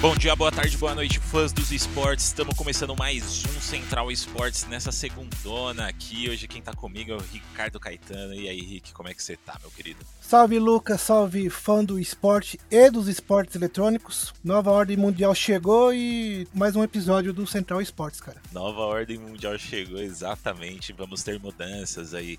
Bom dia, boa tarde, boa noite, fãs dos esportes. Estamos começando mais um Central Esportes nessa segundona aqui. Hoje quem tá comigo é o Ricardo Caetano. E aí, Rick, como é que você tá, meu querido? Salve, Lucas, salve fã do esporte e dos esportes eletrônicos. Nova Ordem Mundial chegou e mais um episódio do Central Esportes, cara. Nova Ordem Mundial chegou, exatamente. Vamos ter mudanças aí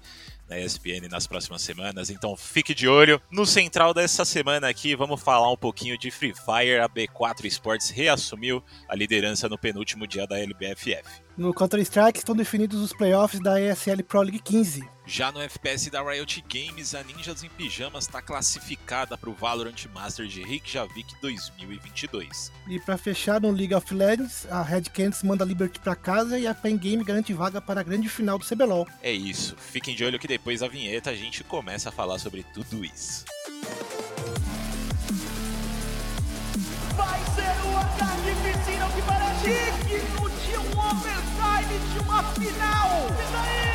na ESPN nas próximas semanas. Então fique de olho. No central dessa semana aqui, vamos falar um pouquinho de Free Fire. A B4 Sports reassumiu a liderança no penúltimo dia da LBFF. No Counter-Strike estão definidos os playoffs da ESL Pro League 15. Já no FPS da Riot Games, a Ninjas em Pijamas está classificada para o Valorant Master de Reykjavik 2022. E para fechar no League of Legends, a Red Canids manda a Liberty para casa e a Pen Game garante vaga para a grande final do CBLOL. É isso, fiquem de olho que depois da vinheta a gente começa a falar sobre tudo isso. Vai ser o ataque piscina que para um de uma final. Daí?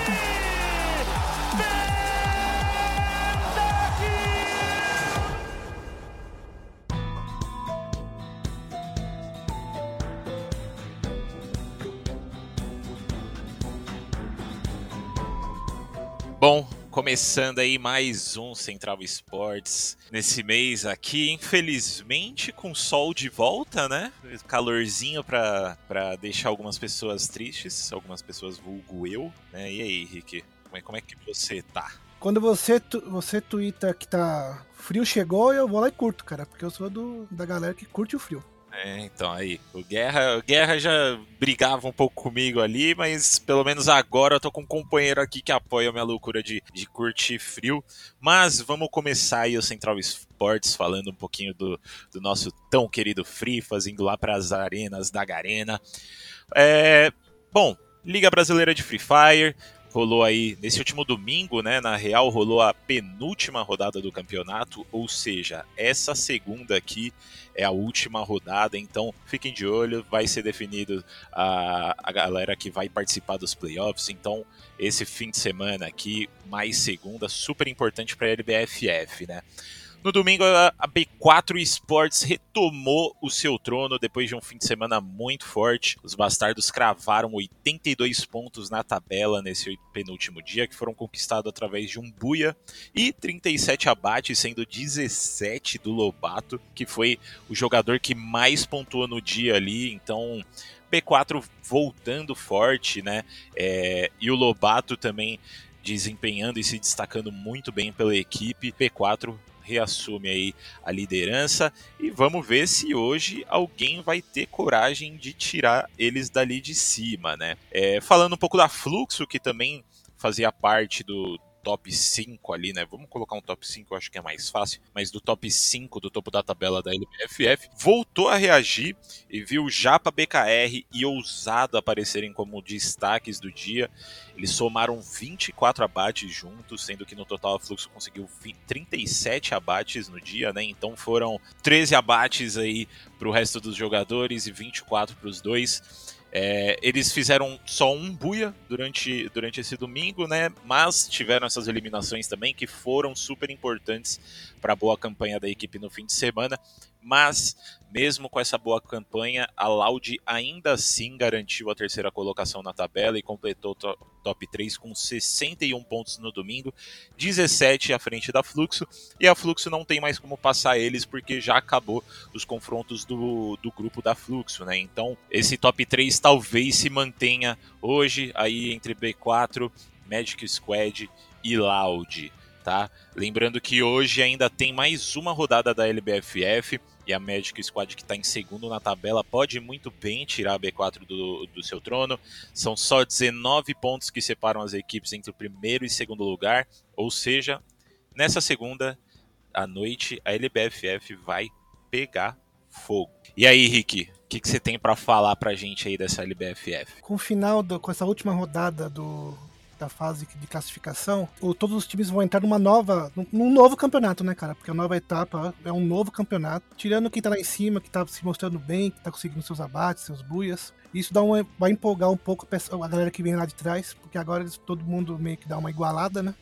Bom, começando aí mais um Central Esportes nesse mês aqui, infelizmente com sol de volta, né? Calorzinho pra, pra deixar algumas pessoas tristes, algumas pessoas vulgo eu, né? E aí, Rick, como é, como é que você tá? Quando você, tu, você twitta que tá frio chegou, eu vou lá e curto, cara, porque eu sou do, da galera que curte o frio. É, então aí, o Guerra, o Guerra já brigava um pouco comigo ali, mas pelo menos agora eu tô com um companheiro aqui que apoia minha loucura de, de curtir frio. Mas vamos começar aí o Central Sports falando um pouquinho do, do nosso tão querido Free, fazendo lá para as arenas da Garena. É, bom, Liga Brasileira de Free Fire, rolou aí nesse último domingo, né? Na real, rolou a penúltima rodada do campeonato, ou seja, essa segunda aqui é a última rodada, então fiquem de olho, vai ser definido a, a galera que vai participar dos playoffs, então esse fim de semana aqui, mais segunda, super importante para a LBFF, né? No domingo, a B4 Esports retomou o seu trono depois de um fim de semana muito forte. Os bastardos cravaram 82 pontos na tabela nesse penúltimo dia, que foram conquistados através de um buia e 37 abates, sendo 17 do Lobato, que foi o jogador que mais pontuou no dia ali. Então, B4 voltando forte, né? É, e o Lobato também desempenhando e se destacando muito bem pela equipe. P4 reassume aí a liderança e vamos ver se hoje alguém vai ter coragem de tirar eles dali de cima, né? É, falando um pouco da Fluxo, que também fazia parte do, top 5 ali, né? Vamos colocar um top 5, eu acho que é mais fácil, mas do top 5 do topo da tabela da LBFF, voltou a reagir e viu Japa BKR e Ousado aparecerem como destaques do dia. Eles somaram 24 abates juntos, sendo que no total a Fluxo conseguiu 20, 37 abates no dia, né? Então foram 13 abates aí para o resto dos jogadores e 24 para os dois. É, eles fizeram só um buia durante, durante esse domingo, né? Mas tiveram essas eliminações também que foram super importantes para a boa campanha da equipe no fim de semana. Mas mesmo com essa boa campanha, a Loud ainda assim garantiu a terceira colocação na tabela e completou o top 3 com 61 pontos no domingo, 17 à frente da Fluxo, e a Fluxo não tem mais como passar eles porque já acabou os confrontos do, do grupo da Fluxo, né? Então, esse top 3 talvez se mantenha hoje aí entre B4, Magic Squad e Loud, tá? Lembrando que hoje ainda tem mais uma rodada da LBFF, e a Magic Squad, que está em segundo na tabela, pode muito bem tirar a B4 do, do seu trono. São só 19 pontos que separam as equipes entre o primeiro e segundo lugar, ou seja, nessa segunda à noite a LBFF vai pegar fogo. E aí, Rick, o que, você tem para falar pra gente aí dessa LBFF? Com o final, do, com essa última rodada do, da fase de classificação, todos os times vão entrar numa nova, num, novo campeonato, né, cara? Porque a nova etapa é um novo campeonato, tirando quem tá lá em cima, que tá se mostrando bem, que tá conseguindo seus abates, seus buias. Isso dá uma, vai empolgar um pouco a galera que vem lá de trás, porque agora eles, todo mundo meio que dá uma igualada, né?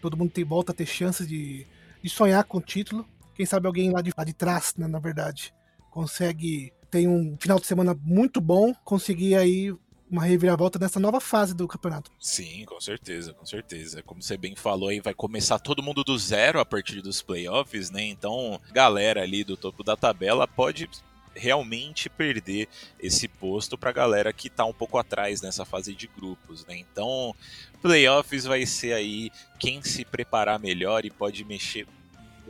Todo mundo tem, volta a ter chances de, de sonhar com o título. Quem sabe alguém lá de, lá de trás, né, na verdade, consegue tem um final de semana muito bom, conseguir aí uma reviravolta nessa nova fase do campeonato. Sim, com certeza, com certeza. Como você bem falou aí, vai começar todo mundo do zero a partir dos playoffs, né? Então, galera ali do topo da tabela pode realmente perder esse posto para a galera que está um pouco atrás nessa fase de grupos, né? Então, playoffs vai ser aí quem se preparar melhor e pode mexer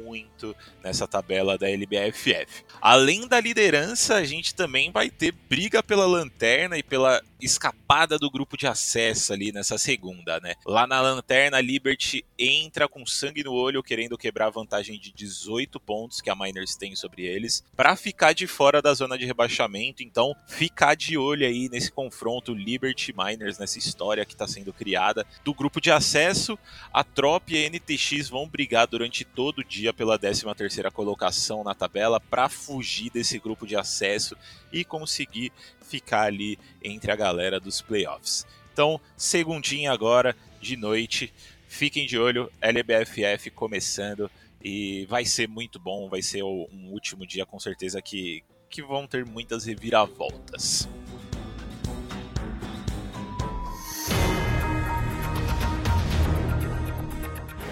muito nessa tabela da LBFF. Além da liderança, a gente também vai ter briga pela lanterna e pela escapada do grupo de acesso ali nessa segunda, né? Lá na lanterna, a Liberty entra com sangue no olho, querendo quebrar a vantagem de 18 pontos que a Miners tem sobre eles, para ficar de fora da zona de rebaixamento. Então, ficar de olho aí nesse confronto Liberty Miners, nessa história que está sendo criada. Do grupo de acesso, a Trop e a NTX vão brigar durante todo o dia pela 13 terceira colocação na tabela para fugir desse grupo de acesso e conseguir ficar ali entre a galera dos playoffs. Então, segundinha agora de noite, fiquem de olho, LBFF começando e vai ser muito bom, vai ser um último dia com certeza que, que vão ter muitas reviravoltas.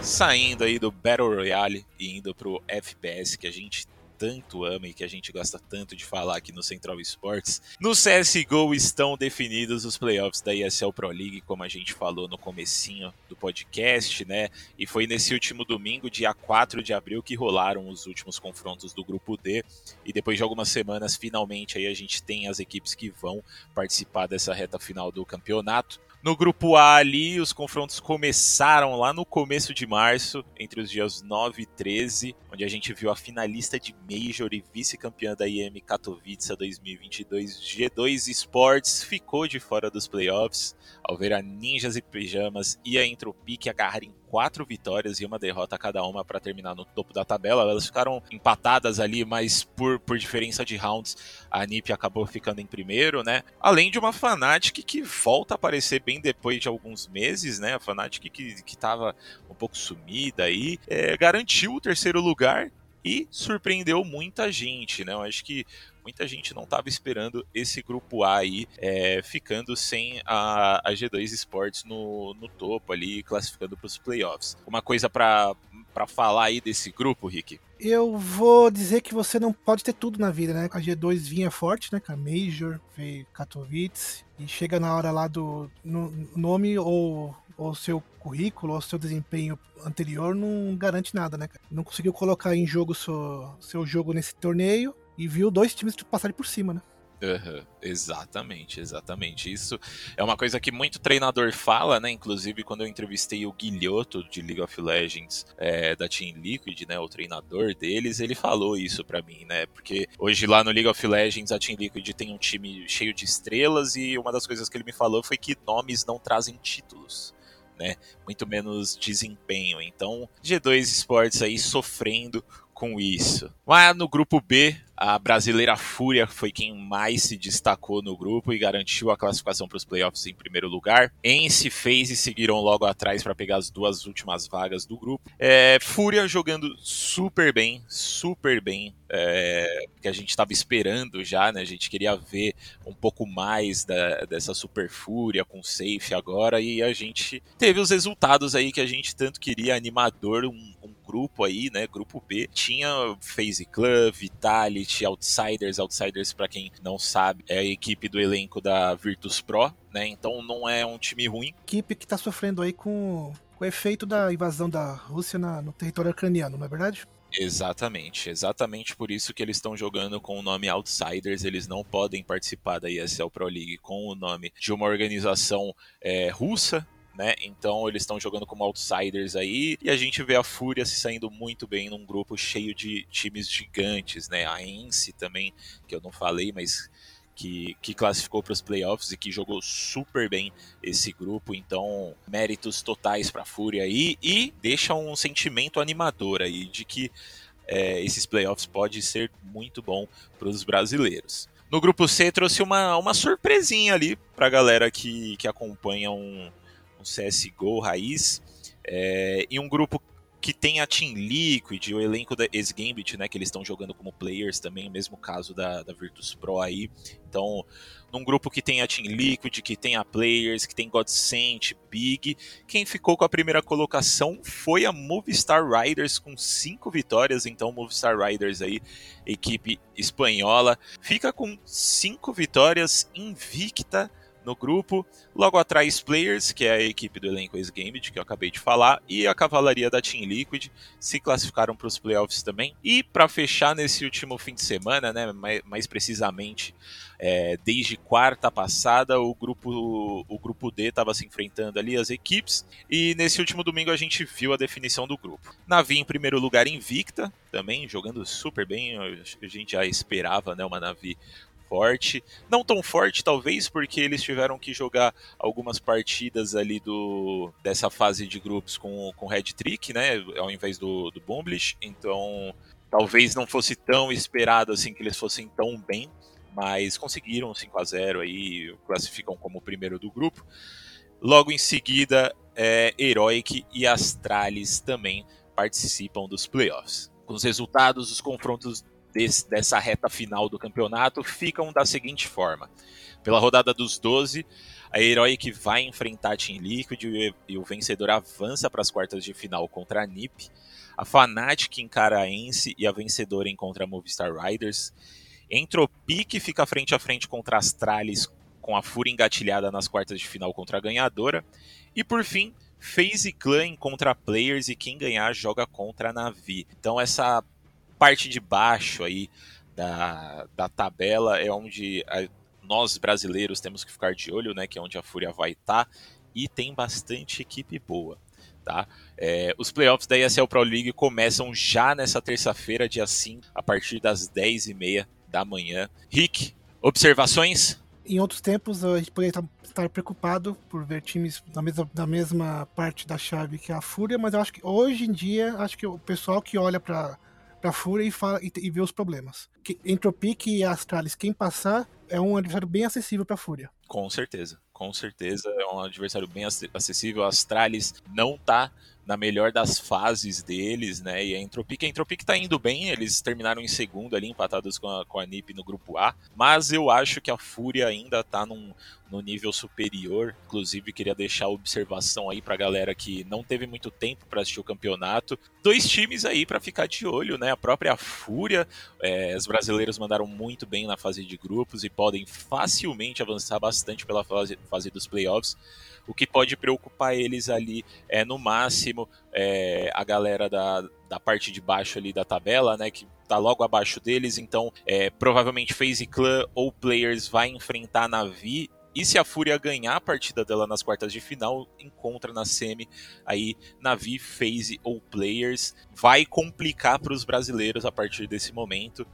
Saindo aí do Battle Royale e indo pro FPS que a gente tanto ama e que a gente gosta tanto de falar aqui no Central Esportes. No CSGO estão definidos os playoffs da ESL Pro League, como a gente falou no comecinho do podcast, né? E foi nesse último domingo, dia 4 de abril, que rolaram os últimos confrontos do grupo D. E depois de algumas semanas, finalmente aí a gente tem as equipes que vão participar dessa reta final do campeonato. No grupo A ali, os confrontos começaram lá no começo de março, entre os dias 9 e 13, onde a gente viu a finalista de Major e vice-campeã da IM Katowice 2022, G2 Sports, ficou de fora dos playoffs, ao ver a Ninjas e Pijamas e a Entropic agarrarem quatro vitórias e uma derrota cada uma para terminar no topo da tabela. Elas ficaram empatadas ali, mas por, por diferença de rounds, a NiP acabou ficando em primeiro, né? Além de uma Fnatic que volta a aparecer bem depois de alguns meses, né? A Fnatic que, que tava um pouco sumida aí, é, garantiu o terceiro lugar e surpreendeu muita gente, né? Eu acho que muita gente não estava esperando esse grupo A aí é, ficando sem a, a G2 Sports no, no topo ali, classificando para os playoffs. Uma coisa para falar aí desse grupo, Rick? Eu vou dizer que você não pode ter tudo na vida, né? A G2 vinha forte, né? Com a Major, veio Katowice, e chega na hora lá do no, nome ou ou seu currículo ou seu desempenho anterior não garante nada, né? Não conseguiu colocar em jogo seu, seu jogo nesse torneio e viu dois times passarem por cima, né? Uhum, exatamente, exatamente. Isso é uma coisa que muito treinador fala, né? Inclusive, quando eu entrevistei o Guilhoto de League of Legends é, da Team Liquid, né? O treinador deles, ele falou isso para mim, né? Porque hoje lá no League of Legends a Team Liquid tem um time cheio de estrelas e uma das coisas que ele me falou foi que nomes não trazem títulos. Né? Muito menos desempenho. Então, G2 Sports aí sofrendo com isso. Lá no grupo B, a brasileira Fúria foi quem mais se destacou no grupo e garantiu a classificação para os playoffs em primeiro lugar. Ence fez e seguiram logo atrás para pegar as duas últimas vagas do grupo. É, Fúria jogando super bem, super bem, é, que a gente estava esperando já, né? A gente queria ver um pouco mais da, dessa Super Fúria com safe agora e a gente teve os resultados aí que a gente tanto queria, animador, um, grupo aí, né? Grupo B tinha FaZe Club, Vitality Outsiders. Outsiders, para quem não sabe, é a equipe do elenco da Virtus Pro, né? Então não é um time ruim. Equipe que tá sofrendo aí com, com o efeito da invasão da Rússia na, no território ucraniano, não é verdade? Exatamente, exatamente por isso que eles estão jogando com o nome Outsiders, eles não podem participar da ESL Pro League com o nome de uma organização é, russa, né? Então eles estão jogando como outsiders aí e a gente vê a Fúria se saindo muito bem num grupo cheio de times gigantes, né? A Ence também, que eu não falei, mas que, que, classificou para os playoffs e que jogou super bem esse grupo. Então, méritos totais para a Fúria aí e deixa um sentimento animador aí de que é, esses playoffs pode ser muito bom para os brasileiros. No grupo C trouxe uma, uma surpresinha ali para a galera que, que acompanha um, um CSGO raiz, é, em um grupo que tem a Team Liquid, o elenco da ex-Gambit, né, que eles estão jogando como players também, mesmo caso da, da Virtus Pro aí. Então, num grupo que tem a Team Liquid, que tem a Players, que tem Godsent, Big, quem ficou com a primeira colocação foi a Movistar Riders com cinco vitórias. Então, Movistar Riders aí, equipe espanhola, fica com cinco vitórias invicta no grupo. Logo atrás, Players, que é a equipe do elenco ex-Gambit, que eu acabei de falar, e a cavalaria da Team Liquid se classificaram para os playoffs também. E para fechar nesse último fim de semana, né, mais, mais precisamente é, desde quarta passada, o grupo, o grupo D estava se enfrentando ali, as equipes, e nesse último domingo a gente viu a definição do grupo. Navi em primeiro lugar invicta, também jogando super bem, a gente já esperava né, uma Navi forte. Não tão forte, talvez, porque eles tiveram que jogar algumas partidas ali do dessa fase de grupos com, com Red Trick, né? Ao invés do, do Bumblish. Então, talvez não fosse tão esperado assim que eles fossem tão bem. Mas conseguiram 5 a 0 aí, classificam como o primeiro do grupo. Logo em seguida, é, Heroic e Astralis também participam dos playoffs. Com os resultados dos confrontos desse, dessa reta final do campeonato ficam da seguinte forma: pela rodada dos 12, a Heroic vai enfrentar a Team Liquid e, o vencedor avança para as quartas de final contra a NiP. A Fnatic encara a Ence e a vencedora encontra a Movistar Riders. Entropic fica frente a frente contra a Astralis com a Fúria engatilhada nas quartas de final contra a ganhadora. E por fim, FaZe Clan encontra Players e quem ganhar joga contra a Navi. Então essa parte de baixo aí da, da tabela é onde a, nós brasileiros temos que ficar de olho, né? Que é onde a Fúria vai estar. Tá, e tem bastante equipe boa. Tá? É, os playoffs da ESL Pro League começam já nessa terça-feira, dia 5, a partir das 10h30 da manhã. Rick, observações? Em outros tempos, a gente poderia estar preocupado por ver times da mesma, da mesma parte da chave que a Fúria, mas eu acho que hoje em dia, acho que o pessoal que olha para pra Fúria e, fala, e, e vê os problemas. Que, Entropic e Astralis, quem passar, é um adversário bem acessível pra Fúria. Com certeza, com certeza é um adversário bem acessível. Astralis não tá na melhor das fases deles, né? E a Entropic, a Entropic tá indo bem, eles terminaram em segundo ali, empatados com a, com a NiP no grupo A, mas eu acho que a Fúria ainda tá num, no nível superior. Inclusive, queria deixar a observação aí pra galera que não teve muito tempo para assistir o campeonato. Dois times aí para ficar de olho, né? A própria Fúria, é, os brasileiros mandaram muito bem na fase de grupos e podem facilmente avançar bastante pela fase, fase dos playoffs. O que pode preocupar eles ali é, no máximo, é, a galera da, da parte de baixo ali da tabela, né? Que tá logo abaixo deles. Então, é, provavelmente FaZe Clan ou Players vai enfrentar a Navi e se a Fúria ganhar a partida dela nas quartas de final, encontra na semi aí Navi, FaZe ou Players. Vai complicar para os brasileiros a partir desse momento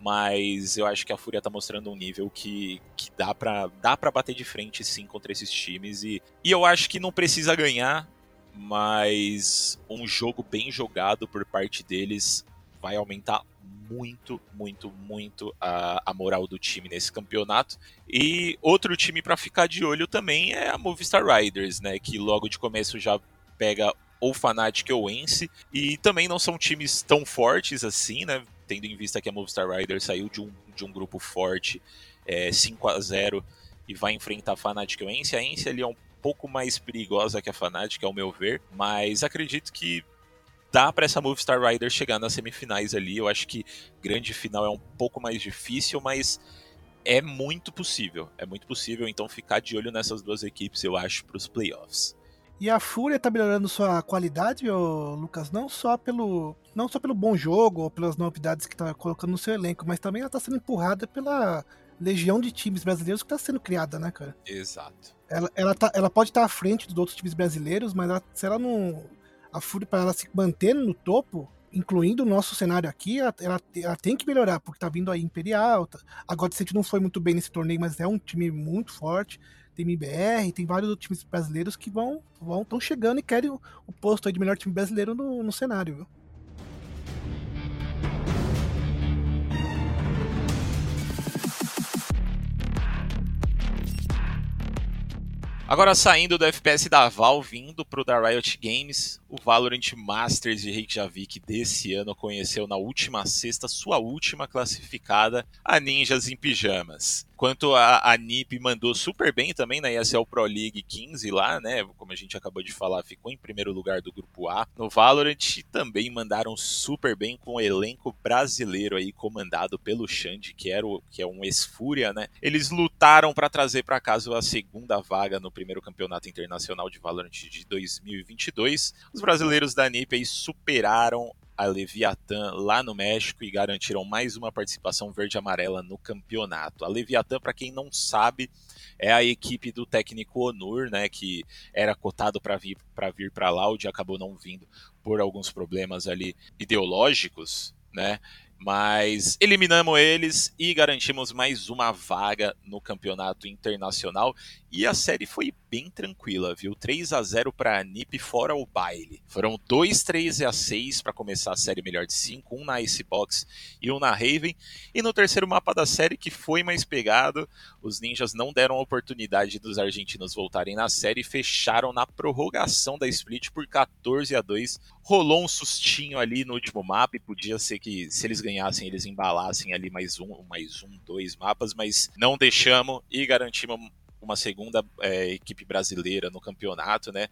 mas eu acho que a Fúria tá mostrando um nível que, que dá para dá pra bater de frente sim contra esses times e, e eu acho que não precisa ganhar, mas um jogo bem jogado por parte deles vai aumentar muito, muito, muito a, a moral do time nesse campeonato. E outro time para ficar de olho também é a Movistar Riders, né, que logo de começo já pega ou Fnatic ou Ence, e também não são times tão fortes assim, né? Tendo em vista que a Movistar Rider saiu de um, de um grupo forte, é, 5 a 0 e vai enfrentar a Fnatic ou Ence. A Ence ali é um pouco mais perigosa que a Fnatic, ao meu ver, mas acredito que dá para essa Movistar Rider chegar nas semifinais ali. Eu acho que grande final é um pouco mais difícil, mas é muito possível. É muito possível, então ficar de olho nessas duas equipes, eu acho, para os playoffs. E a Fúria tá melhorando sua qualidade, ô, Lucas, não só pelo não só pelo bom jogo ou pelas novidades que tá colocando no seu elenco, mas também ela tá sendo empurrada pela legião de times brasileiros que tá sendo criada, né, cara? Exato. Ela, ela, tá, ela pode estar tá à frente dos outros times brasileiros, mas ela, se ela não. A Fúria, para ela se manter no topo, incluindo o nosso cenário aqui, ela, ela, ela, tem que melhorar, porque tá vindo aí Imperial. Tá, a God não foi muito bem nesse torneio, mas é um time muito forte tem MBR, tem vários times brasileiros que vão vão estão chegando e querem o, o posto de melhor time brasileiro no, no cenário, viu? Agora saindo do FPS da Valve, indo pro da Riot Games, o Valorant Masters de Reykjavik desse ano conheceu na última sexta sua última classificada, a Ninjas em Pijamas. Quanto a, a NiP mandou super bem também na ESL Pro League 15 lá, né? Como a gente acabou de falar, ficou em primeiro lugar do grupo A. No Valorant também mandaram super bem com o elenco brasileiro aí comandado pelo Xande, que era o, que é um ex-fúria, né? Eles lutaram para trazer para casa a segunda vaga no primeiro campeonato internacional de Valorant de 2022. Os brasileiros da NiP aí superaram a Leviatã lá no México e garantiram mais uma participação verde-amarela no campeonato. A Leviatã, para quem não sabe, é a equipe do técnico Onur, né, que era cotado para vir para vir para lá, e acabou não vindo por alguns problemas ali ideológicos, né? Mas eliminamos eles e garantimos mais uma vaga no campeonato internacional. E a série foi bem tranquila, viu? 3 a 0 para a NiP fora o baile. Foram 2 3 a 6 para começar a série melhor de 5, um na Icebox e um na Raven. E no terceiro mapa da série, que foi mais pegado, os ninjas não deram a oportunidade dos argentinos voltarem na série e fecharam na prorrogação da split por 14 a 2. Rolou um sustinho ali no último mapa e podia ser que se eles ganhassem, eles embalassem ali mais um, mais um, dois mapas, mas não deixamos e garantimos uma segunda é, equipe brasileira no campeonato, né?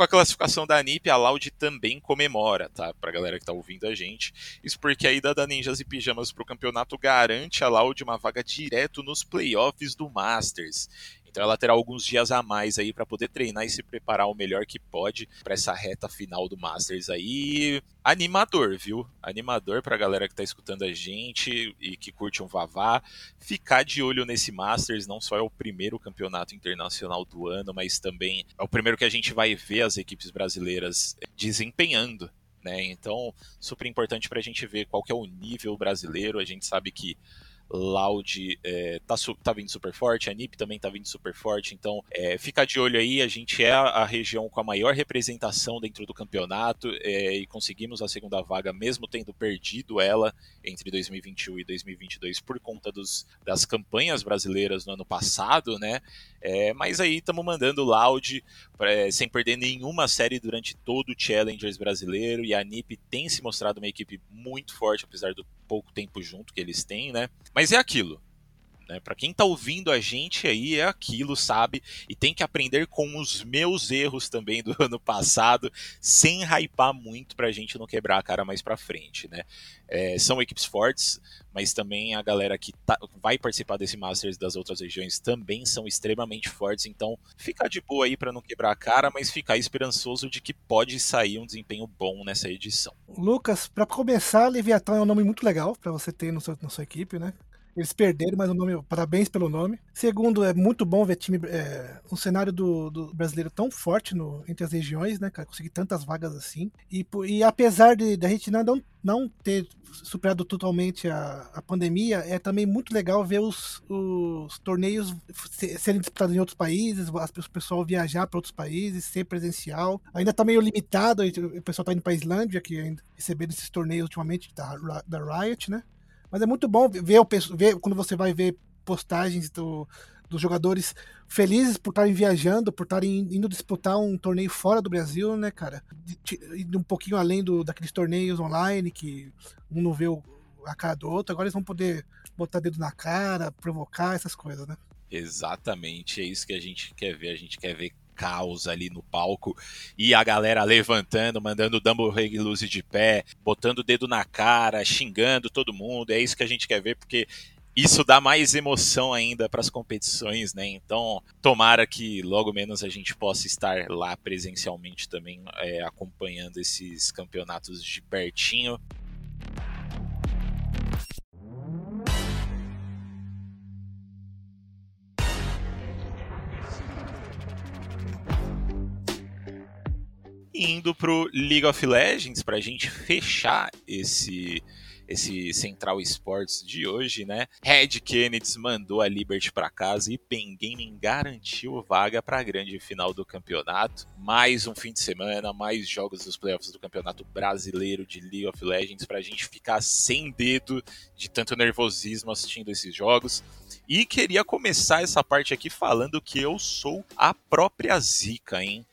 Com a classificação da NiP, a Loud também comemora, tá? Pra galera que tá ouvindo a gente. Isso porque a ida da Ninjas e Pijamas pro campeonato garante a Loud uma vaga direto nos playoffs do Masters. Então ela terá alguns dias a mais aí para poder treinar e se preparar o melhor que pode para essa reta final do Masters aí. Animador, viu? Animador pra galera que tá escutando a gente e que curte um Vavá. Ficar de olho nesse Masters, não só é o primeiro campeonato internacional do ano, mas também é o primeiro que a gente vai ver as equipes brasileiras desempenhando. Né? Então, super importante para a gente ver qual que é o nível brasileiro. A gente sabe que Loud é, tá, tá vindo super forte, a NIP também tá vindo super forte, então é, fica de olho aí, a gente é a, região com a maior representação dentro do campeonato é, e conseguimos a segunda vaga mesmo tendo perdido ela entre 2021 e 2022 por conta dos, das campanhas brasileiras no ano passado, né? É, mas aí estamos mandando Loud pra, sem perder nenhuma série durante todo o Challengers brasileiro e a NIP tem se mostrado uma equipe muito forte, apesar do pouco tempo junto que eles têm, né? Mas é aquilo. Né? Para quem tá ouvindo a gente aí é aquilo, sabe? E tem que aprender com os meus erros também do ano passado, sem hypar muito pra gente não quebrar a cara mais pra frente, né? É, são equipes fortes, mas também a galera que tá, vai participar desse Masters das outras regiões também são extremamente fortes, então fica de boa aí para não quebrar a cara, mas ficar esperançoso de que pode sair um desempenho bom nessa edição. Lucas, para começar, Leviatã é um nome muito legal para você ter no seu, na sua equipe, né? Eles perderam, mas o nome, parabéns pelo nome. Segundo, é muito bom ver time, é, um cenário do, do, brasileiro tão forte no, entre as regiões, né, cara? Conseguir tantas vagas assim. E, e apesar de da gente não, não ter superado totalmente a, a pandemia, é também muito legal ver os, os torneios serem disputados em outros países, o pessoal viajar para outros países, ser presencial. Ainda tá meio limitado, o pessoal tá indo para Islândia, que ainda recebendo esses torneios ultimamente da, da Riot, né? Mas é muito bom ver, o, ver quando você vai ver postagens do, dos jogadores felizes por estarem viajando, por estarem indo disputar um torneio fora do Brasil, né, cara? Um pouquinho além do, daqueles torneios online que um não vê a cara do outro. Agora eles vão poder botar dedo na cara, provocar essas coisas, né? Exatamente, é isso que a gente quer ver. A gente quer ver caos ali no palco e a galera levantando, mandando o Dumbledore Luz de pé, botando o dedo na cara, xingando todo mundo. É isso que a gente quer ver porque isso dá mais emoção ainda para as competições, né? Então, tomara que logo menos a gente possa estar lá presencialmente também é, acompanhando esses campeonatos de pertinho. Indo pro League of Legends para a gente fechar esse esse Central Sports de hoje, né? Red Kennedy mandou a Liberty para casa e Pen Gaming garantiu vaga para a grande final do campeonato. Mais um fim de semana, mais jogos dos playoffs do Campeonato Brasileiro de League of Legends para a gente ficar sem dedo de tanto nervosismo assistindo esses jogos. E queria começar essa parte aqui falando que eu sou a própria zica, hein?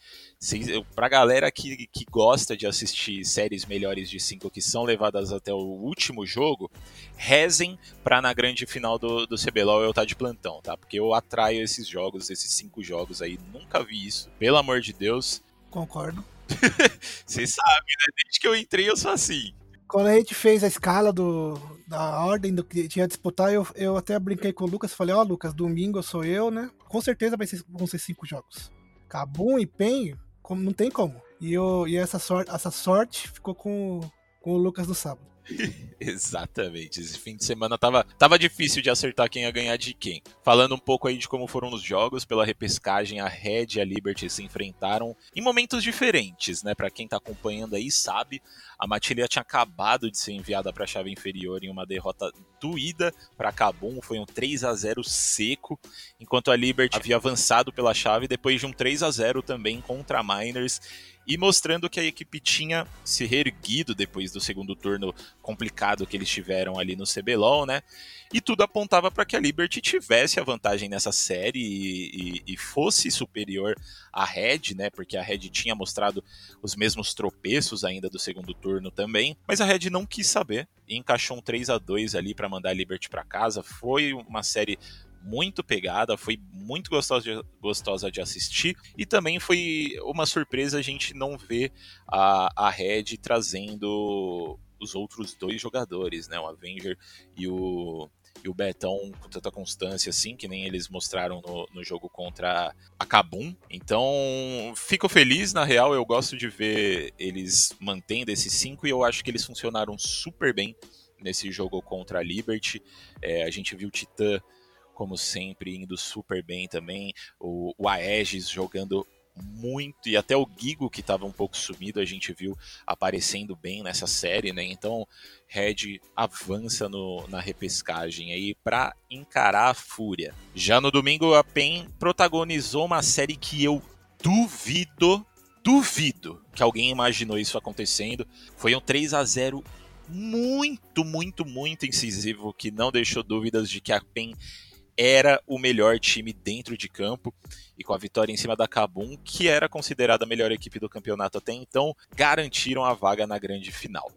Pra galera que, que gosta de assistir séries melhores de 5 que são levadas até o último jogo, rezem pra na grande final do, do CBLOL eu estar tá de plantão, tá? Porque eu atraio esses jogos, esses cinco jogos aí, nunca vi isso, pelo amor de Deus. Concordo. Vocês sabem, né? Desde que eu entrei eu sou assim. Quando a gente fez a escala do, da ordem do que tinha disputar, eu, eu até brinquei com o Lucas, falei, ó, oh, Lucas, domingo sou eu, né? Com certeza vai ser, vão ser cinco jogos. Cabum e Pen, como, não tem como. E, eu, e essa, sorte, essa sorte ficou com, com o Lucas no sábado. Exatamente. Esse fim de semana tava, tava difícil de acertar quem ia ganhar de quem. Falando um pouco aí de como foram os jogos, pela repescagem, a Red e a Liberty se enfrentaram em momentos diferentes, né? Para quem tá acompanhando aí sabe, a Matilha tinha acabado de ser enviada para a chave inferior em uma derrota doída para Cabum, foi um 3 a 0 seco, enquanto a Liberty havia avançado pela chave depois de um 3 a 0 também contra a Miners e mostrando que a equipe tinha se reerguido depois do segundo turno complicado que eles tiveram ali no CBLOL, né? E tudo apontava para que a Liberty tivesse a vantagem nessa série e, e, e, fosse superior à Red, né? Porque a Red tinha mostrado os mesmos tropeços ainda do segundo turno também, mas a Red não quis saber e encaixou um 3 a 2 ali para mandar a Liberty para casa. Foi uma série muito pegada, foi muito gostosa de, gostosa de assistir e também foi uma surpresa a gente não ver a, a Red trazendo os outros dois jogadores, né, o Avenger e o, e o Betão com tanta constância assim, que nem eles mostraram no, no jogo contra a Kabum. Então, fico feliz, na real, eu gosto de ver eles mantendo esses cinco e eu acho que eles funcionaram super bem nesse jogo contra a Liberty. É, a gente viu o Titã como sempre, indo super bem também. O, o Aegis jogando muito, e até o Gigo, que estava um pouco sumido, a gente viu aparecendo bem nessa série, né? Então, Red avança no, na repescagem aí para encarar a Fúria. Já no domingo, a PEN protagonizou uma série que eu duvido, duvido que alguém imaginou isso acontecendo. Foi um 3 a 0 muito, muito, muito incisivo, que não deixou dúvidas de que a PEN era o melhor time dentro de campo e com a vitória em cima da Kabum, que era considerada a melhor equipe do campeonato até então, garantiram a vaga na grande final.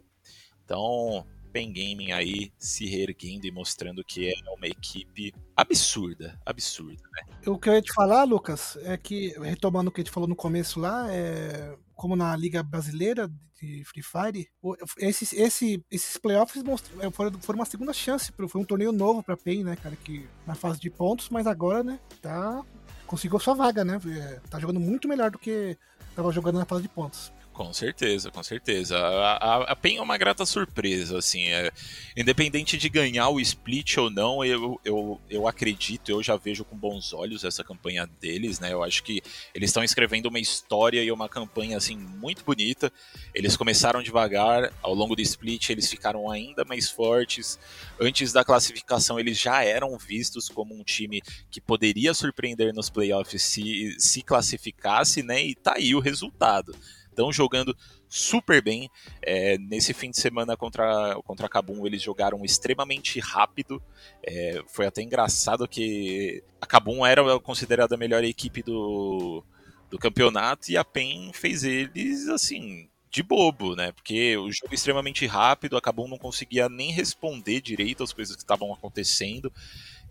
Então, Pen Gaming aí se reerguendo e mostrando que é uma equipe absurda, absurda, né? O que eu ia te falar, Lucas, é que, retomando o que a gente falou no começo lá, é como na Liga Brasileira de Free Fire, esses, esse, esses playoffs é, foram, foram uma segunda chance, foi um torneio novo pra PEN, né, cara, que na fase de pontos, mas agora, né, tá, conseguiu sua vaga, né, é, tá jogando muito melhor do que tava jogando na fase de pontos. Com certeza, com certeza. A, a, a PEN é uma grata surpresa, assim. É, independente de ganhar o split ou não, eu, eu, eu acredito, eu já vejo com bons olhos essa campanha deles, né? Eu acho que eles estão escrevendo uma história e uma campanha, assim, muito bonita. Eles começaram devagar, ao longo do split eles ficaram ainda mais fortes. Antes da classificação, eles já eram vistos como um time que poderia surpreender nos playoffs se, se classificasse, né? E tá aí o resultado estão jogando super bem. É, nesse fim de semana contra, contra a Kabum, eles jogaram extremamente rápido. É, foi até engraçado que a Kabum era considerada a melhor equipe do, do campeonato e a PEN fez eles assim. De bobo, né? Porque o jogo é extremamente rápido, a Kabum não conseguia nem responder direito às coisas que estavam acontecendo.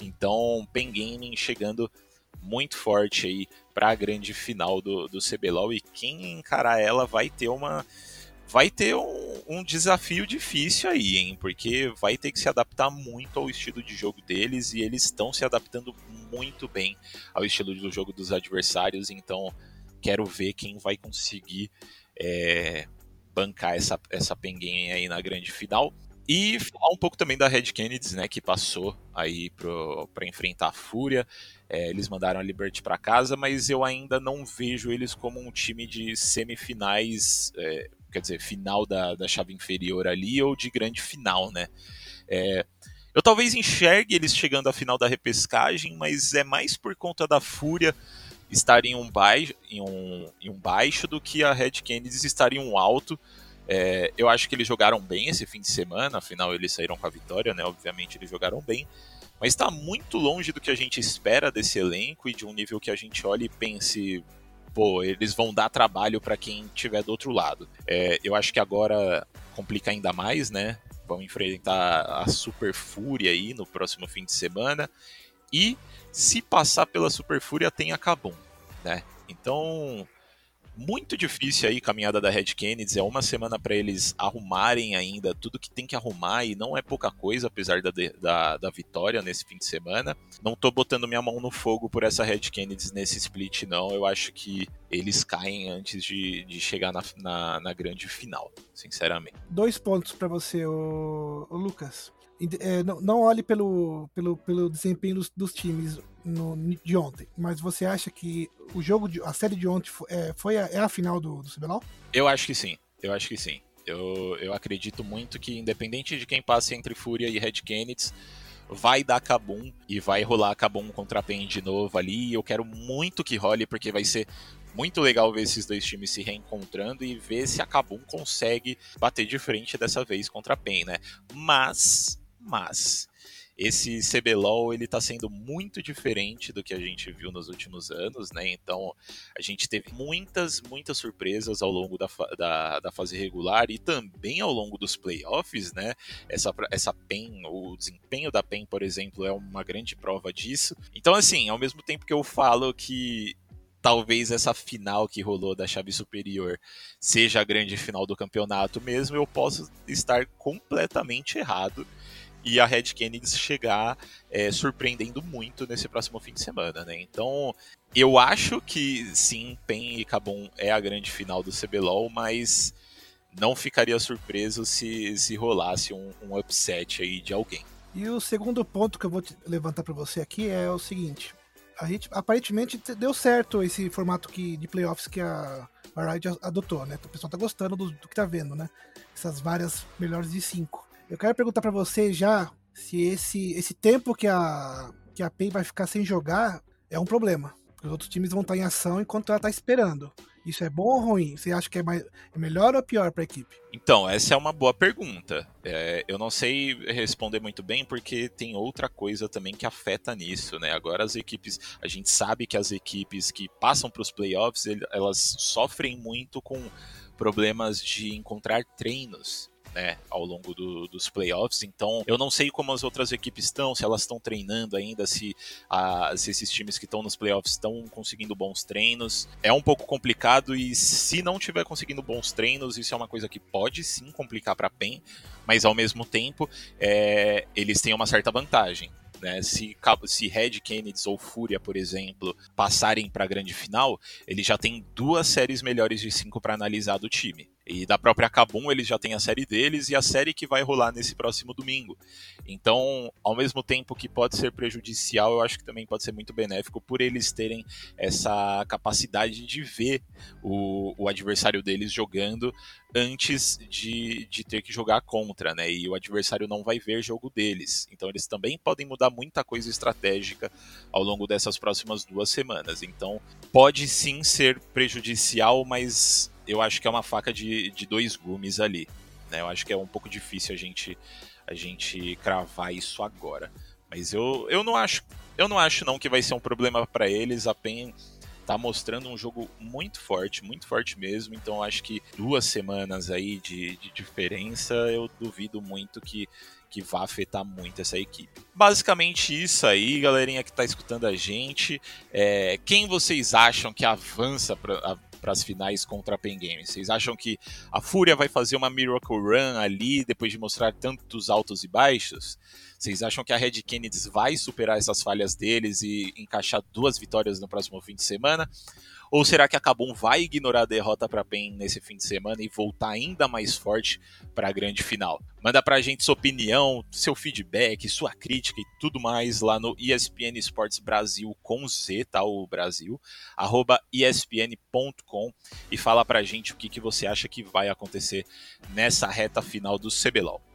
Então, Pen Gaming chegando muito forte aí para a grande final do, do CBLOL e quem encarar ela vai ter uma vai ter um, um, desafio difícil aí, hein? Porque vai ter que se adaptar muito ao estilo de jogo deles e eles estão se adaptando muito bem ao estilo do jogo dos adversários. Então, quero ver quem vai conseguir é, bancar essa, essa penguinha aí na grande final. E falar um pouco também da Red Kennedy, né, que passou aí para enfrentar a Fúria. É, eles mandaram a Liberty para casa, mas eu ainda não vejo eles como um time de semifinais é, quer dizer, final da, da chave inferior ali ou de grande final, né? É, eu talvez enxergue eles chegando à final da repescagem, mas é mais por conta da fúria estar em um baixo, em um, em um baixo do que a Red Kennedy estar em um alto. É, eu acho que eles jogaram bem esse fim de semana, afinal eles saíram com a vitória, né? Obviamente eles jogaram bem, mas está muito longe do que a gente espera desse elenco e de um nível que a gente olhe e pense, pô, eles vão dar trabalho para quem tiver do outro lado. É, eu acho que agora complica ainda mais, né? Vão enfrentar a Super Fúria aí no próximo fim de semana e se passar pela Super Fúria tem a Kabum, né? Então muito difícil aí caminhada da Red Kennedy. É uma semana para eles arrumarem ainda tudo que tem que arrumar e não é pouca coisa, apesar da, da, da, vitória nesse fim de semana. Não tô botando minha mão no fogo por essa Red Kennedy nesse split, não. Eu acho que eles caem antes de, de chegar na, na, na grande final, sinceramente. Dois pontos para você, Lucas. É, não, não, olhe pelo, pelo, pelo desempenho dos, dos times no, de ontem, mas você acha que o jogo, de, a série de ontem foi, é, foi a, é a final do, do CBLOL? Eu acho que sim, eu acho que sim. Eu, eu acredito muito que, independente de quem passe entre Fúria e Red Kennedy, vai dar Kabum e vai rolar Kabum contra a PEN de novo ali. Eu quero muito que role, porque vai ser muito legal ver esses dois times se reencontrando e ver se a Kabum consegue bater de frente dessa vez contra a PEN, né? Mas mas esse CBLOL ele está sendo muito diferente do que a gente viu nos últimos anos, né? Então a gente teve muitas, muitas surpresas ao longo da, da, da, fase regular e também ao longo dos playoffs, né? Essa, essa PEN, o desempenho da PEN, por exemplo, é uma grande prova disso. Então, assim, ao mesmo tempo que eu falo que talvez essa final que rolou da chave superior seja a grande final do campeonato mesmo, eu posso estar completamente errado e a Red Kennedy chegar é, surpreendendo muito nesse próximo fim de semana, né? Então, eu acho que sim, PEN e Cabum é a grande final do CBLOL, mas não ficaria surpreso se, se rolasse um, um upset aí de alguém. E o segundo ponto que eu vou levantar para você aqui é o seguinte: a gente aparentemente deu certo esse formato que, de playoffs que a, a Riot adotou, né? O pessoal tá gostando do, do que tá vendo, né? Essas várias melhores de cinco. Eu quero perguntar para você já se esse, esse tempo que a, que a PEN vai ficar sem jogar é um problema. Os outros times vão estar em ação enquanto ela está esperando. Isso é bom ou ruim? Você acha que é, mais, é melhor ou pior para a equipe? Então, essa é uma boa pergunta. É, eu não sei responder muito bem porque tem outra coisa também que afeta nisso, né? Agora as equipes, a gente sabe que as equipes que passam para os playoffs, elas sofrem muito com problemas de encontrar treinos né, ao longo do, dos playoffs. Então, eu não sei como as outras equipes estão, se elas estão treinando ainda, se, a, se esses times que estão nos playoffs estão conseguindo bons treinos. É um pouco complicado e se não tiver conseguindo bons treinos, isso é uma coisa que pode sim complicar para a PEN, mas ao mesmo tempo é, eles têm uma certa vantagem. Né? Se, se Red Kennedy ou Fúria, por exemplo, passarem para a grande final, ele já tem duas séries melhores de cinco para analisar do time. E da própria Kabum eles já têm a série deles e a série que vai rolar nesse próximo domingo. Então, ao mesmo tempo que pode ser prejudicial, eu acho que também pode ser muito benéfico por eles terem essa capacidade de ver o, o adversário deles jogando antes de, de ter que jogar contra, né? E o adversário não vai ver jogo deles. Então eles também podem mudar muita coisa estratégica ao longo dessas próximas duas semanas. Então pode sim ser prejudicial, mas eu acho que é uma faca de, de dois gumes ali. Né? Eu acho que é um pouco difícil a gente, a gente cravar isso agora. Mas eu, eu não acho. Eu não acho não que vai ser um problema para eles. A PEN tá mostrando um jogo muito forte, muito forte mesmo. Então acho que duas semanas aí de, de diferença, eu duvido muito que que vá afetar muito essa equipe. Basicamente isso aí, galerinha que tá escutando a gente. É, quem vocês acham que avança para para as finais contra a Pen Games? Vocês acham que a Fúria vai fazer uma Miracle Run ali depois de mostrar tantos altos e baixos? Vocês acham que a Red Kennedy vai superar essas falhas deles e encaixar duas vitórias no próximo fim de semana? Ou será que a Cabum vai ignorar a derrota para PEN nesse fim de semana e voltar ainda mais forte para a grande final? Manda pra gente sua opinião, seu feedback, sua crítica e tudo mais lá no ESPN Esportes Brasil com Z, tá? O Brasil, arroba ESPN.com e fala pra gente o que, que você acha que vai acontecer nessa reta final do CBLOL.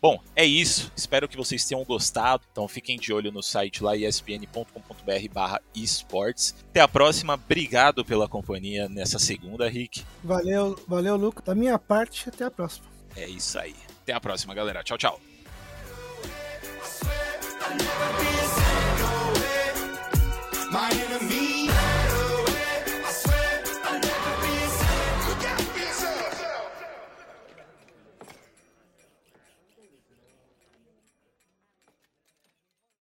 Bom, é isso. Espero que vocês tenham gostado. Então fiquem de olho no site lá espn.com.br barra esportes. Até a próxima. Obrigado pela companhia nessa segunda, Rick. Valeu, valeu, Luca. Da minha parte, até a próxima. É isso aí. Até a próxima, galera. Tchau, tchau. My